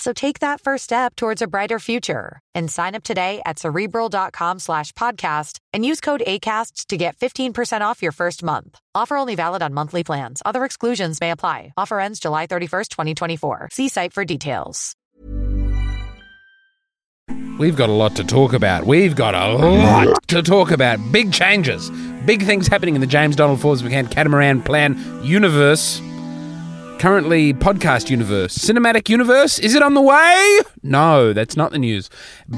So take that first step towards a brighter future and sign up today at cerebral.com slash podcast and use code ACasts to get 15% off your first month. Offer only valid on monthly plans. Other exclusions may apply. Offer ends July 31st, 2024. See site for details. We've got a lot to talk about. We've got a lot to talk about. Big changes. Big things happening in the James Donald Forbes McCann Catamaran Plan universe. Currently, podcast universe. Cinematic universe? Is it on the way? No, that's not the news.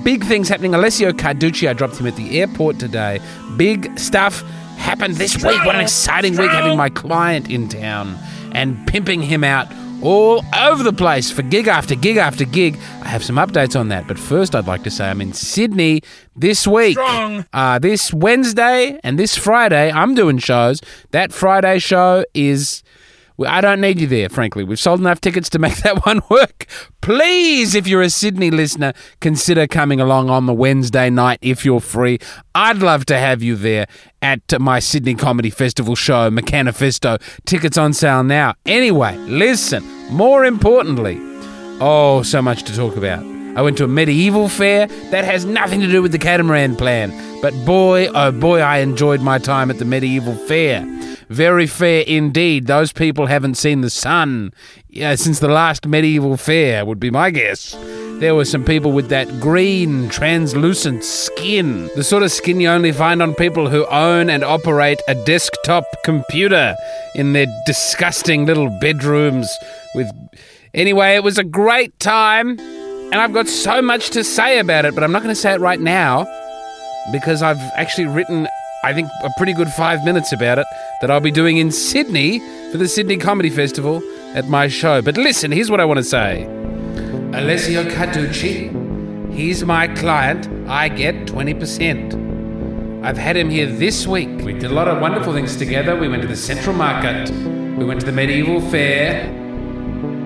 Big things happening. Alessio Carducci, I dropped him at the airport today. Big stuff happened this week. What an exciting week having my client in town and pimping him out all over the place for gig after gig after gig. I have some updates on that, but first I'd like to say I'm in Sydney this week. Strong. Uh, this Wednesday and this Friday, I'm doing shows. That Friday show is. I don't need you there, frankly. We've sold enough tickets to make that one work. Please, if you're a Sydney listener, consider coming along on the Wednesday night if you're free. I'd love to have you there at my Sydney Comedy Festival show, McCannifesto. Tickets on sale now. Anyway, listen, more importantly, oh, so much to talk about. I went to a medieval fair that has nothing to do with the catamaran plan. But boy, oh boy, I enjoyed my time at the medieval fair. Very fair indeed. Those people haven't seen the sun since the last medieval fair, would be my guess. There were some people with that green, translucent skin. The sort of skin you only find on people who own and operate a desktop computer in their disgusting little bedrooms with. Anyway, it was a great time, and I've got so much to say about it, but I'm not going to say it right now because I've actually written, I think, a pretty good five minutes about it that I'll be doing in Sydney for the Sydney Comedy Festival at my show. But listen, here's what I want to say Alessio Carducci, he's my client. I get 20%. I've had him here this week. We did a lot of wonderful things together. We went to the Central Market, we went to the Medieval Fair.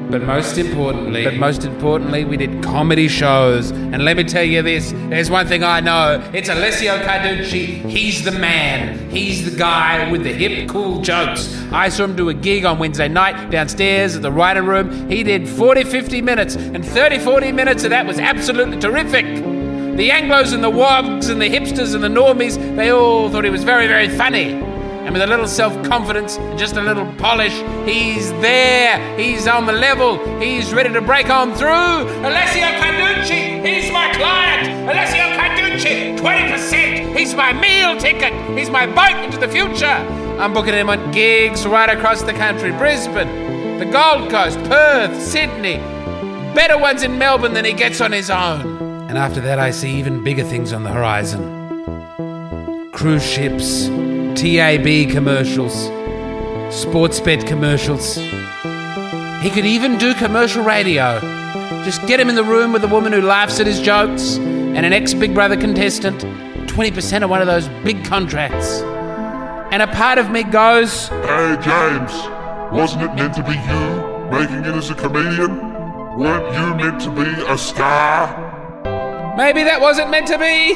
But most importantly, but most importantly, we did comedy shows. And let me tell you this: there's one thing I know. It's Alessio Carducci. He's the man. He's the guy with the hip, cool jokes. I saw him do a gig on Wednesday night downstairs at the Rhino Room. He did 40, 50 minutes, and 30, 40 minutes of that was absolutely terrific. The Anglos and the Wogs and the hipsters and the normies, they all thought he was very, very funny. And with a little self confidence and just a little polish, he's there. He's on the level. He's ready to break on through. Alessio Carducci, he's my client. Alessio Carducci, 20%. He's my meal ticket. He's my boat into the future. I'm booking him on gigs right across the country Brisbane, the Gold Coast, Perth, Sydney. Better ones in Melbourne than he gets on his own. And after that, I see even bigger things on the horizon cruise ships, TAB commercials, sports bet commercials. He could even do commercial radio. Just get him in the room with a woman who laughs at his jokes and an ex Big Brother contestant. 20% of one of those big contracts. And a part of me goes, Hey, James, wasn't it meant to be you making it as a comedian? Weren't you meant to be a star? maybe that wasn't meant to be.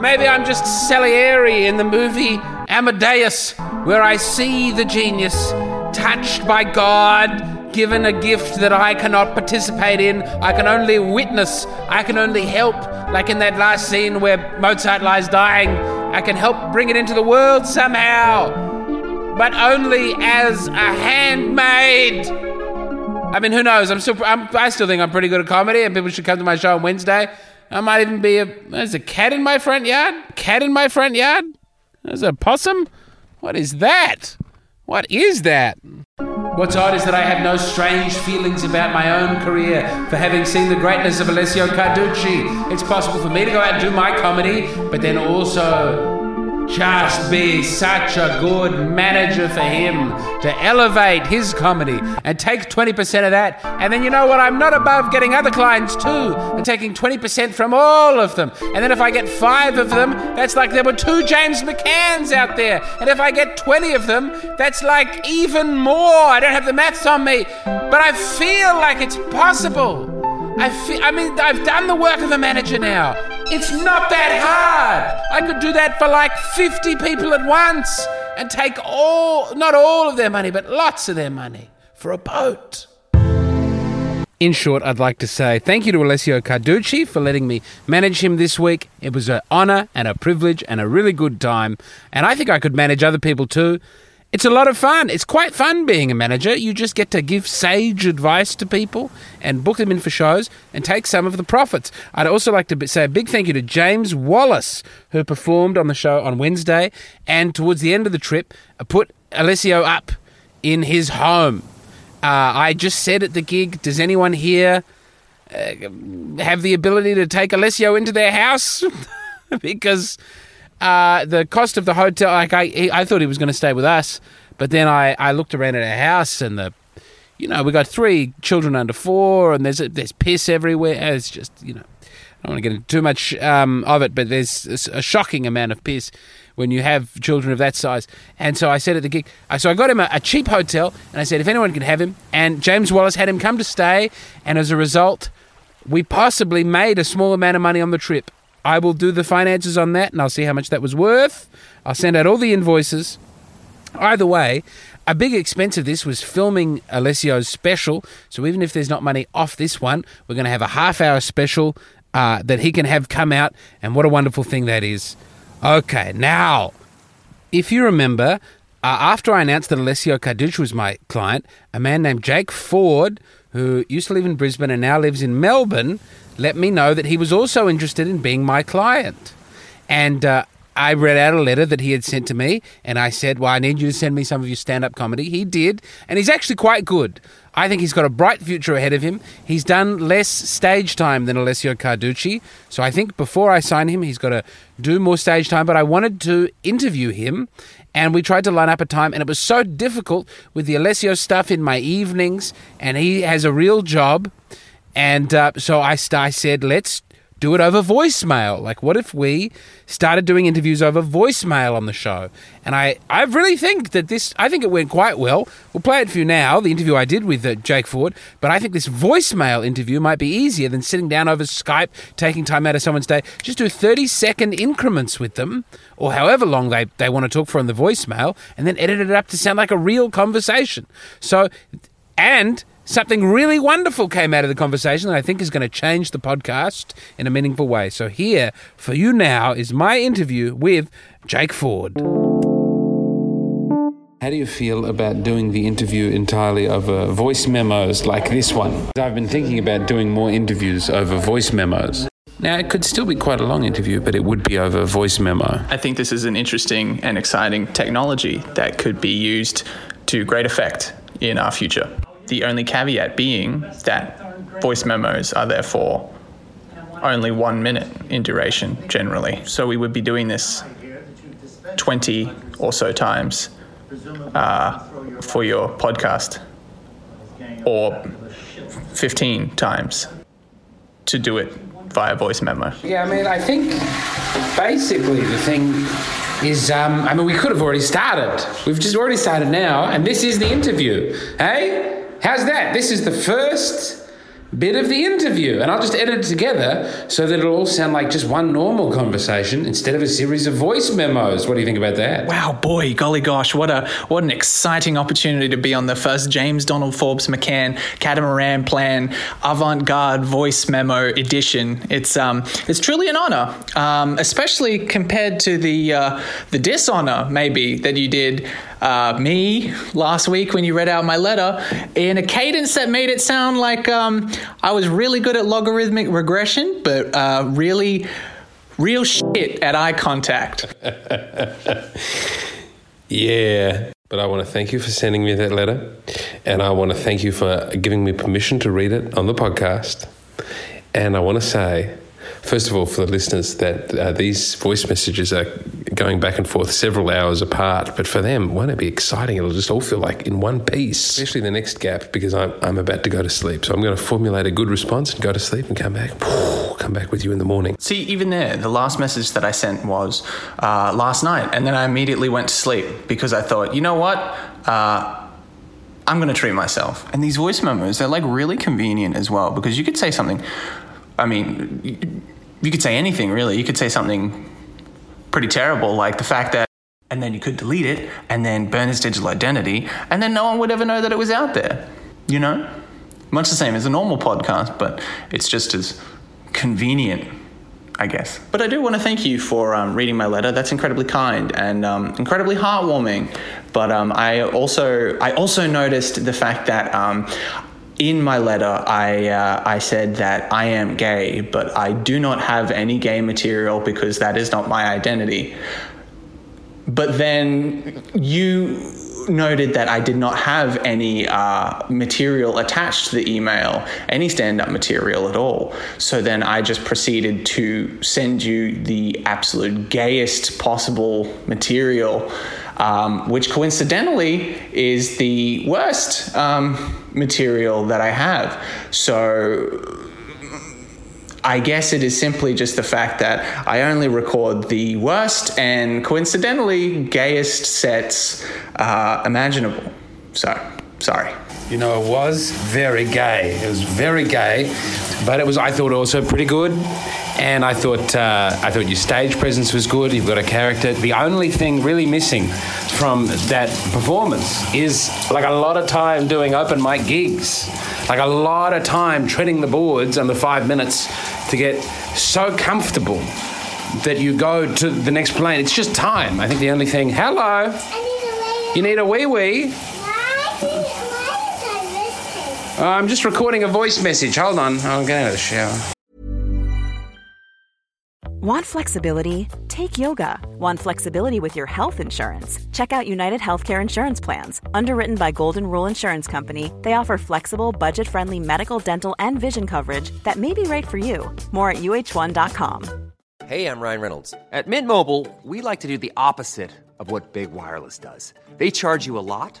Maybe I'm just Salieri in the movie Amadeus, where I see the genius touched by God, given a gift that I cannot participate in. I can only witness, I can only help, like in that last scene where Mozart lies dying I can help bring it into the world somehow, but only as a handmaid. I mean, who knows? I'm still, I'm, I still think I'm pretty good at comedy, and people should come to my show on Wednesday. I might even be a. There's a cat in my front yard. Cat in my front yard. There's a possum. What is that? What is that? What's odd is that I have no strange feelings about my own career for having seen the greatness of Alessio Carducci. It's possible for me to go out and do my comedy, but then also just be such a good manager for him to elevate his comedy and take 20% of that. And then you know what? I'm not above getting other clients too and taking 20% from all of them. And then if I get five of them, that's like there were two James McCanns out there. And if I get 20 of them, that's like even more. I don't have the maths on me, but I feel like it's possible. I I mean, I've done the work of a manager now. It's not that hard. I could do that for like 50 people at once and take all, not all of their money, but lots of their money for a boat. In short, I'd like to say thank you to Alessio Carducci for letting me manage him this week. It was an honour and a privilege and a really good time. And I think I could manage other people too. It's a lot of fun. It's quite fun being a manager. You just get to give sage advice to people and book them in for shows and take some of the profits. I'd also like to say a big thank you to James Wallace, who performed on the show on Wednesday and towards the end of the trip uh, put Alessio up in his home. Uh, I just said at the gig, does anyone here uh, have the ability to take Alessio into their house? because uh, the cost of the hotel, like I, I thought he was going to stay with us, but then I, I looked around at our house and the, you know, we got three children under four, and there's there's piss everywhere. It's just, you know, I don't want to get into too much um, of it, but there's a shocking amount of piss when you have children of that size. And so I said at the gig, so I got him a, a cheap hotel, and I said if anyone can have him, and James Wallace had him come to stay, and as a result, we possibly made a small amount of money on the trip. I will do the finances on that and I'll see how much that was worth. I'll send out all the invoices. Either way, a big expense of this was filming Alessio's special. So even if there's not money off this one, we're going to have a half hour special uh, that he can have come out. And what a wonderful thing that is. Okay, now, if you remember, uh, after I announced that Alessio Carducci was my client, a man named Jake Ford, who used to live in Brisbane and now lives in Melbourne, let me know that he was also interested in being my client. And uh, I read out a letter that he had sent to me, and I said, Well, I need you to send me some of your stand up comedy. He did, and he's actually quite good. I think he's got a bright future ahead of him. He's done less stage time than Alessio Carducci, so I think before I sign him, he's got to do more stage time. But I wanted to interview him, and we tried to line up a time, and it was so difficult with the Alessio stuff in my evenings, and he has a real job. And uh, so I, I said, let's do it over voicemail. Like, what if we started doing interviews over voicemail on the show? And I, I really think that this, I think it went quite well. We'll play it for you now, the interview I did with uh, Jake Ford. But I think this voicemail interview might be easier than sitting down over Skype, taking time out of someone's day. Just do 30 second increments with them, or however long they, they want to talk for on the voicemail, and then edit it up to sound like a real conversation. So, and something really wonderful came out of the conversation that I think is going to change the podcast in a meaningful way. So, here for you now is my interview with Jake Ford. How do you feel about doing the interview entirely over voice memos like this one? I've been thinking about doing more interviews over voice memos. Now, it could still be quite a long interview, but it would be over voice memo. I think this is an interesting and exciting technology that could be used to great effect in our future. The only caveat being that voice memos are therefore only one minute in duration generally. So we would be doing this 20 or so times uh, for your podcast or 15 times to do it via voice memo. Yeah, I mean, I think basically the thing is, um, I mean, we could have already started. We've just already started now, and this is the interview. Hey? How's that? This is the first bit of the interview. And I'll just edit it together so that it'll all sound like just one normal conversation instead of a series of voice memos. What do you think about that? Wow, boy, golly gosh, what a what an exciting opportunity to be on the first James Donald Forbes McCann Catamaran Plan Avant-Garde Voice Memo edition. It's um it's truly an honor, um, especially compared to the uh, the dishonor maybe that you did uh, me last week when you read out my letter in a cadence that made it sound like um, I was really good at logarithmic regression, but uh, really real shit at eye contact. Yeah. But I want to thank you for sending me that letter. And I want to thank you for giving me permission to read it on the podcast. And I want to say, first of all, for the listeners, that uh, these voice messages are going back and forth several hours apart. But for them, won't it be exciting? It'll just all feel like in one piece, especially the next gap, because I'm, I'm about to go to sleep. So I'm going to formulate a good response and go to sleep and come back, come back with you in the morning. See, even there, the last message that I sent was uh, last night, and then I immediately went to sleep because I thought, you know what? Uh, I'm going to treat myself. And these voice memos, they're like really convenient as well because you could say something. I mean, you, could say anything really. You could say something pretty terrible, like the fact that, and then you could delete it and then burn his digital identity, and then no one would ever know that it was out there. You know? Much the same as a normal podcast, but it's just as convenient I guess. But I do want to thank you for um, reading my letter. That's incredibly kind and um, incredibly heartwarming. But um, I also I also noticed the fact that. In my letter, I uh, I said that I am gay, but I do not have any gay material because that is not my identity. But then you noted that I did not have any uh, material attached to the email, any stand up material at all. So then I just proceeded to send you the absolute gayest possible material. Um, which coincidentally is the worst um, material that I have. So I guess it is simply just the fact that I only record the worst and coincidentally gayest sets uh, imaginable. So, sorry. You know, it was very gay. It was very gay, but it was. I thought also pretty good, and I thought uh, I thought your stage presence was good. You've got a character. The only thing really missing from that performance is like a lot of time doing open mic gigs, like a lot of time treading the boards and the five minutes to get so comfortable that you go to the next plane. It's just time. I think the only thing. Hello. You need a wee wee. Uh, I'm just recording a voice message. Hold on. I'll get out of the shower. Want flexibility? Take yoga. Want flexibility with your health insurance? Check out United Healthcare Insurance Plans. Underwritten by Golden Rule Insurance Company, they offer flexible, budget friendly medical, dental, and vision coverage that may be right for you. More at uh1.com. Hey, I'm Ryan Reynolds. At Mint Mobile, we like to do the opposite of what Big Wireless does. They charge you a lot,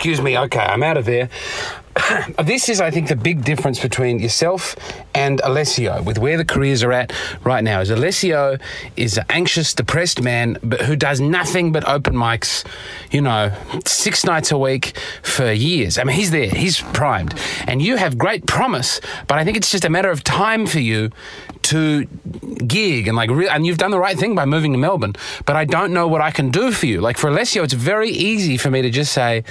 Excuse me. Okay, I'm out of there. this is, I think, the big difference between yourself and Alessio with where the careers are at right now. Is Alessio is an anxious, depressed man, but who does nothing but open mics, you know, six nights a week for years. I mean, he's there, he's primed, and you have great promise, but I think it's just a matter of time for you to gig and like, re- and you've done the right thing by moving to Melbourne. But I don't know what I can do for you. Like for Alessio, it's very easy for me to just say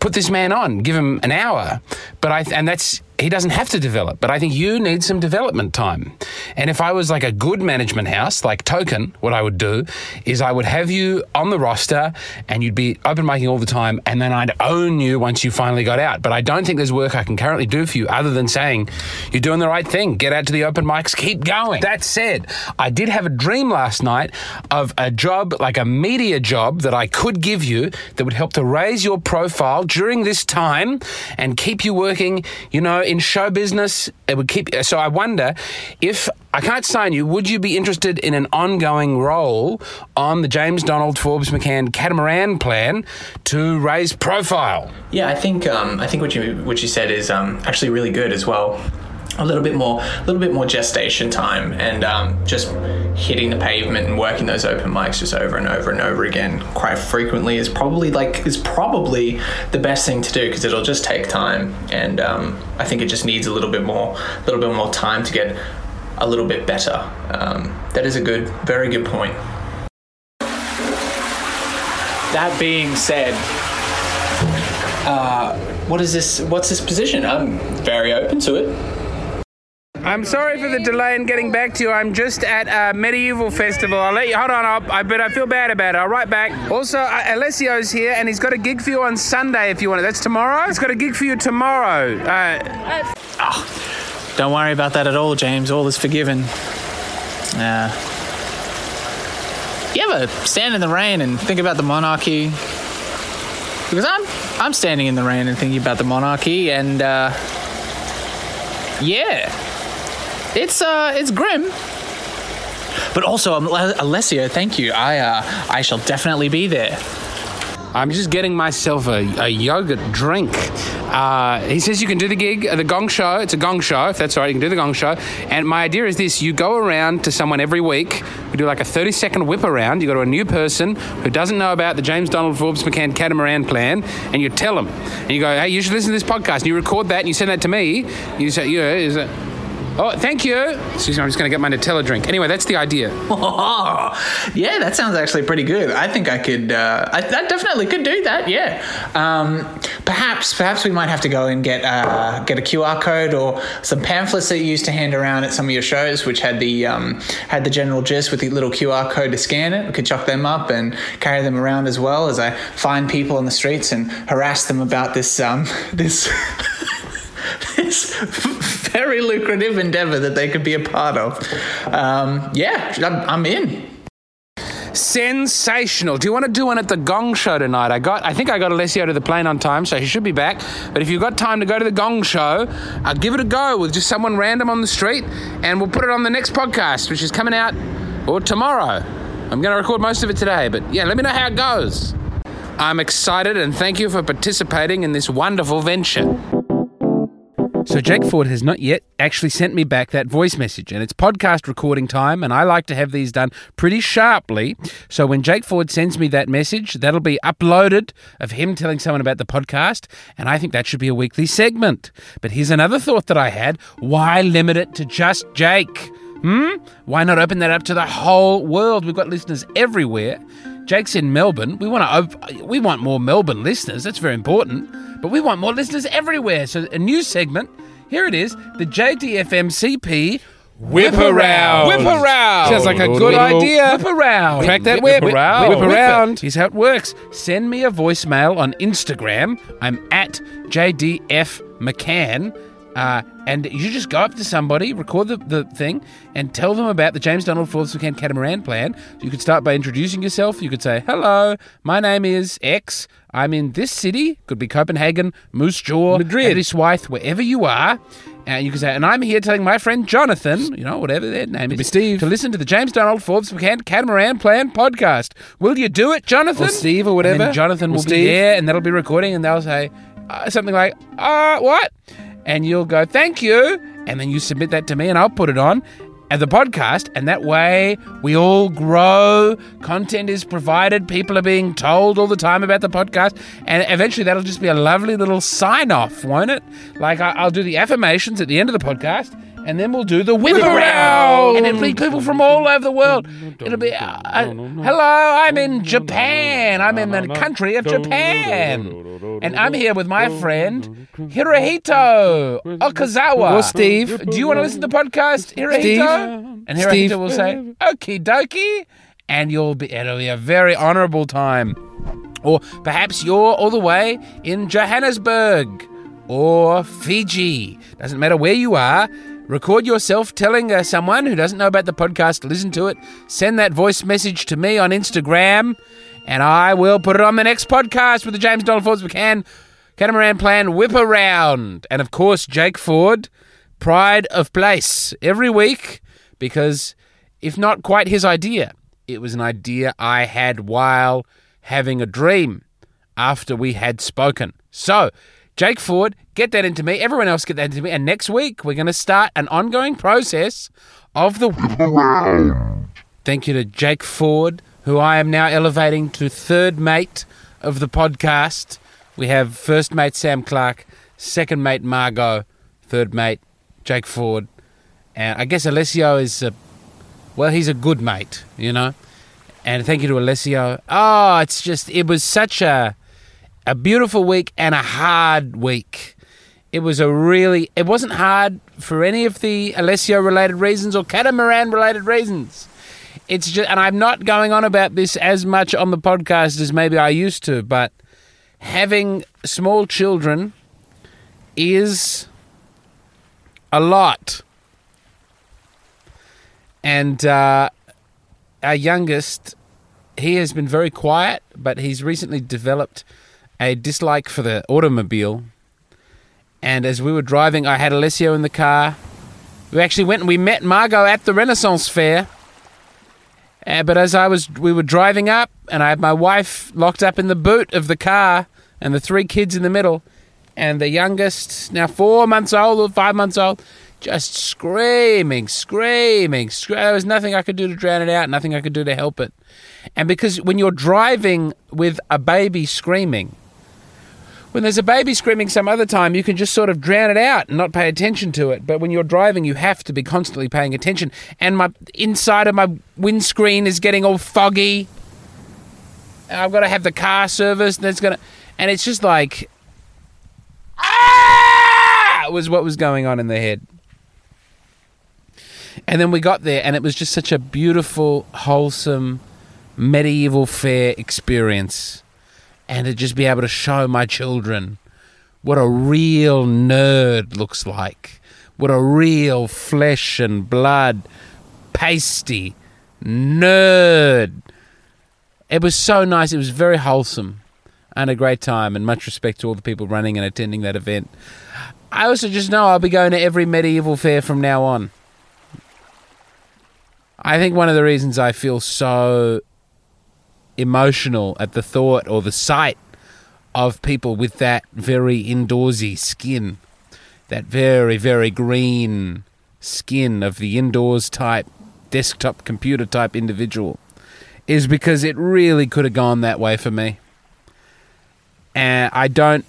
put this man on, give him an hour. But I and that's he doesn't have to develop, but I think you need some development time. And if I was like a good management house, like Token, what I would do is I would have you on the roster and you'd be open miking all the time, and then I'd own you once you finally got out. But I don't think there's work I can currently do for you other than saying you're doing the right thing. Get out to the open mics, keep going. That said, I did have a dream last night of a job, like a media job, that I could give you that would help to raise your profile during this time and keep you working, you know, in show business. It would keep. So I wonder if I can't sign you. Would you be interested in an ongoing role on the James Donald Forbes McCann catamaran plan to raise profile? Yeah, I think um, I think what you what you said is um, actually really good as well. A little bit more, a little bit more gestation time, and um, just hitting the pavement and working those open mics just over and over and over again quite frequently is probably like is probably the best thing to do because it'll just take time, and um, I think it just needs a little bit more, a little bit more time to get a little bit better. Um, that is a good, very good point. That being said, uh, what is this? What's this position? I'm very open to it. I'm sorry for the delay in getting back to you. I'm just at a medieval festival. I'll let you. Hold on, I'll, I, but I feel bad about it. I'll write back. Also, uh, Alessio's here, and he's got a gig for you on Sunday if you want it. That's tomorrow. He's got a gig for you tomorrow. Uh, Oh, don't worry about that at all, James. All is forgiven. Uh, you ever stand in the rain and think about the monarchy? Because I'm I'm standing in the rain and thinking about the monarchy, and uh, yeah, it's uh it's grim. But also, um, Alessio, thank you. I uh, I shall definitely be there. I'm just getting myself a, a yogurt drink. Uh, he says you can do the gig, uh, the gong show. It's a gong show, if that's all right. You can do the gong show. And my idea is this you go around to someone every week. We do like a 30 second whip around. You go to a new person who doesn't know about the James Donald Forbes McCann catamaran plan, and you tell them. And you go, hey, you should listen to this podcast. And you record that and you send that to me. You say, yeah, is it? Oh, thank you. Excuse me, I'm just going to get my Nutella drink. Anyway, that's the idea. yeah, that sounds actually pretty good. I think I could. Uh, I, I definitely could do that. Yeah. Um, perhaps, perhaps we might have to go and get uh, get a QR code or some pamphlets that you used to hand around at some of your shows, which had the um, had the general gist with the little QR code to scan it. We could chuck them up and carry them around as well as I find people on the streets and harass them about this um, this. this very lucrative endeavor that they could be a part of. Um, yeah, I'm, I'm in. Sensational. Do you want to do one at the Gong Show tonight? I got, I think I got Alessio to the plane on time, so he should be back. But if you've got time to go to the Gong Show, uh, give it a go with just someone random on the street, and we'll put it on the next podcast, which is coming out or tomorrow. I'm going to record most of it today, but yeah, let me know how it goes. I'm excited, and thank you for participating in this wonderful venture. So Jake Ford has not yet actually sent me back that voice message, and it's podcast recording time, and I like to have these done pretty sharply. So when Jake Ford sends me that message, that'll be uploaded of him telling someone about the podcast, and I think that should be a weekly segment. But here's another thought that I had: why limit it to just Jake? Hmm? Why not open that up to the whole world? We've got listeners everywhere. Jake's in Melbourne. We want to op- we want more Melbourne listeners. That's very important. But we want more listeners everywhere. So a new segment. Here it is. The JDFMCP Whip around. Whip around. Sounds like a good idea. Whip around. Crack that whip. Whip around. Whip around. Here's how it works. Send me a voicemail on Instagram. I'm at JDF McCann. Uh, and you just go up to somebody, record the, the thing, and tell them about the James Donald Forbes McCann catamaran plan. You could start by introducing yourself. You could say, Hello, my name is X. I'm in this city. Could be Copenhagen, Moose Jaw, Madrid, Edithswyth, wherever you are. And you can say, and I'm here telling my friend Jonathan, you know, whatever their name is, Steve, to listen to the James Donald Forbes McCann Catamaran Plan podcast. Will you do it, Jonathan? Or Steve or whatever. And then Jonathan Or will Steve. be there, and that'll be recording, and they'll say uh, something like, uh, what? And you'll go, thank you. And then you submit that to me, and I'll put it on at the podcast. And that way, we all grow. Content is provided. People are being told all the time about the podcast. And eventually, that'll just be a lovely little sign off, won't it? Like, I'll do the affirmations at the end of the podcast. And then we'll do the whip around, and it'll be people from all over the world. It'll be, uh, uh, hello, I'm in Japan. I'm in the country of Japan, and I'm here with my friend Hirohito Okazawa. Or Steve. Do you want to listen to the podcast, Hirohito? Steve. And Hirohito Steve. will say, "Okie dokie," and you'll be. It'll be a very honourable time. Or perhaps you're all the way in Johannesburg or Fiji. Doesn't matter where you are. Record yourself telling uh, someone who doesn't know about the podcast to listen to it. Send that voice message to me on Instagram, and I will put it on the next podcast with the James Donald Forbes McCann Catamaran Plan Whip Around. And of course, Jake Ford, Pride of Place, every week, because if not quite his idea, it was an idea I had while having a dream after we had spoken. So, Jake Ford, get that into me. Everyone else, get that into me. And next week, we're going to start an ongoing process of the Thank you to Jake Ford, who I am now elevating to third mate of the podcast. We have first mate Sam Clark, second mate Margot, third mate Jake Ford, and I guess Alessio is a well, he's a good mate, you know. And thank you to Alessio. Oh, it's just it was such a a beautiful week and a hard week. It was a really it wasn't hard for any of the Alessio related reasons or catamaran related reasons. It's just and I'm not going on about this as much on the podcast as maybe I used to, but having small children is a lot. And uh, our youngest, he has been very quiet, but he's recently developed a dislike for the automobile. And as we were driving, I had Alessio in the car. We actually went and we met Margot at the Renaissance Fair. Uh, but as I was, we were driving up, and I had my wife locked up in the boot of the car, and the three kids in the middle, and the youngest, now four months old or five months old, just screaming, screaming. Scre- there was nothing I could do to drown it out, nothing I could do to help it. And because when you're driving with a baby screaming, when there's a baby screaming some other time, you can just sort of drown it out and not pay attention to it. But when you're driving, you have to be constantly paying attention. And my inside of my windscreen is getting all foggy. And I've got to have the car serviced. And it's gonna, and it's just like, ah, was what was going on in the head. And then we got there, and it was just such a beautiful, wholesome, medieval fair experience. And to just be able to show my children what a real nerd looks like, what a real flesh and blood, pasty nerd. It was so nice. It was very wholesome and a great time, and much respect to all the people running and attending that event. I also just know I'll be going to every medieval fair from now on. I think one of the reasons I feel so emotional at the thought or the sight of people with that very indoorsy skin, that very, very green skin of the indoors type, desktop computer type individual, is because it really could have gone that way for me. And I don't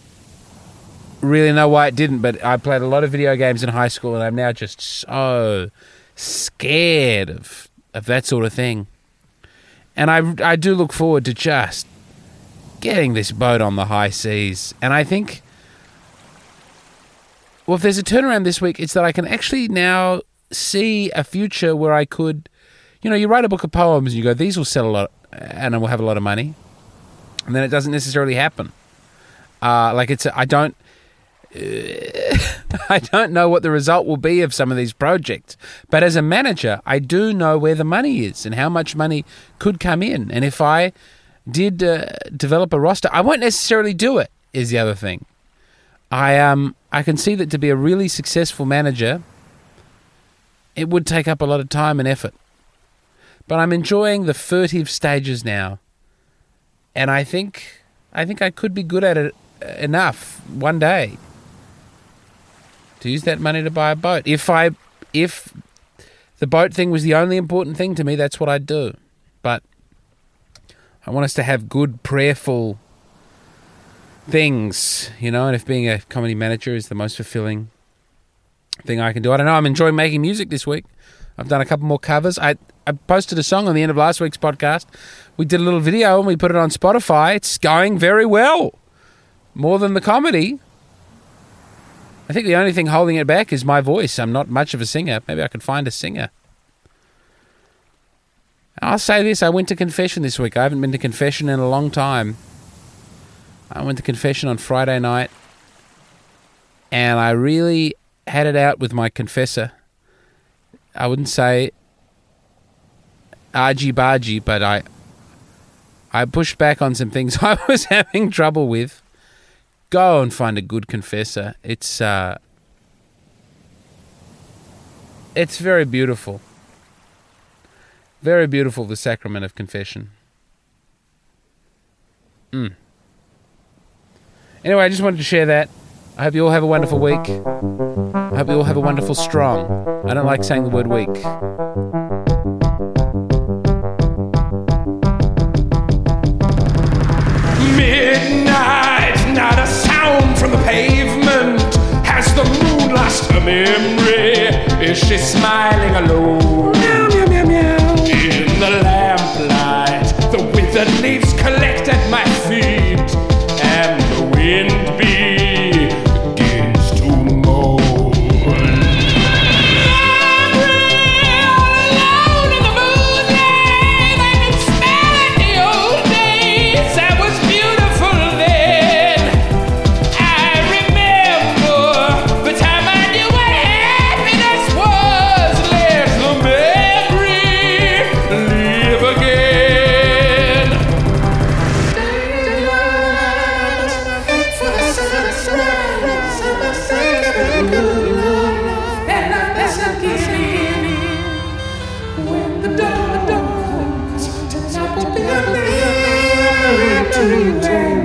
really know why it didn't, but I played a lot of video games in high school and I'm now just so scared of of that sort of thing. And I I do look forward to just getting this boat on the high seas. And I think well if there's a turnaround this week, it's that I can actually now see a future where I could you know, you write a book of poems and you go, these will sell a lot and I will have a lot of money. And then it doesn't necessarily happen. Uh, like it's, I don't, I don't know what the result will be of some of these projects. But as a manager, I do know where the money is and how much money could come in. And if I did uh, develop a roster, I won't necessarily do it. Is the other thing. I um I can see that to be a really successful manager, it would take up a lot of time and effort. But I'm enjoying the furtive stages now, and I think I think I could be good at it enough one day to use that money to buy a boat. If I if the boat thing was the only important thing to me, that's what I'd do. But I want us to have good, prayerful things, you know, and if being a comedy manager is the most fulfilling thing I can do. I don't know, I'm enjoying making music this week. I've done a couple more covers. I, I posted a song on the end of last week's podcast. We did a little video and we put it on Spotify. It's going very well. More than the comedy. I think the only thing holding it back is my voice. I'm not much of a singer. Maybe I could find a singer. I'll say this I went to confession this week. I haven't been to confession in a long time. I went to confession on Friday night and I really had it out with my confessor. I wouldn't say argy bargy, but I I pushed back on some things I was having trouble with go and find a good confessor. It's uh, it's very beautiful. Very beautiful, the sacrament of confession. Mm. Anyway, I just wanted to share that. I hope you all have a wonderful week. I hope you all have a wonderful strong. I don't like saying the word week. Memory? Is she smiling alone? Dawn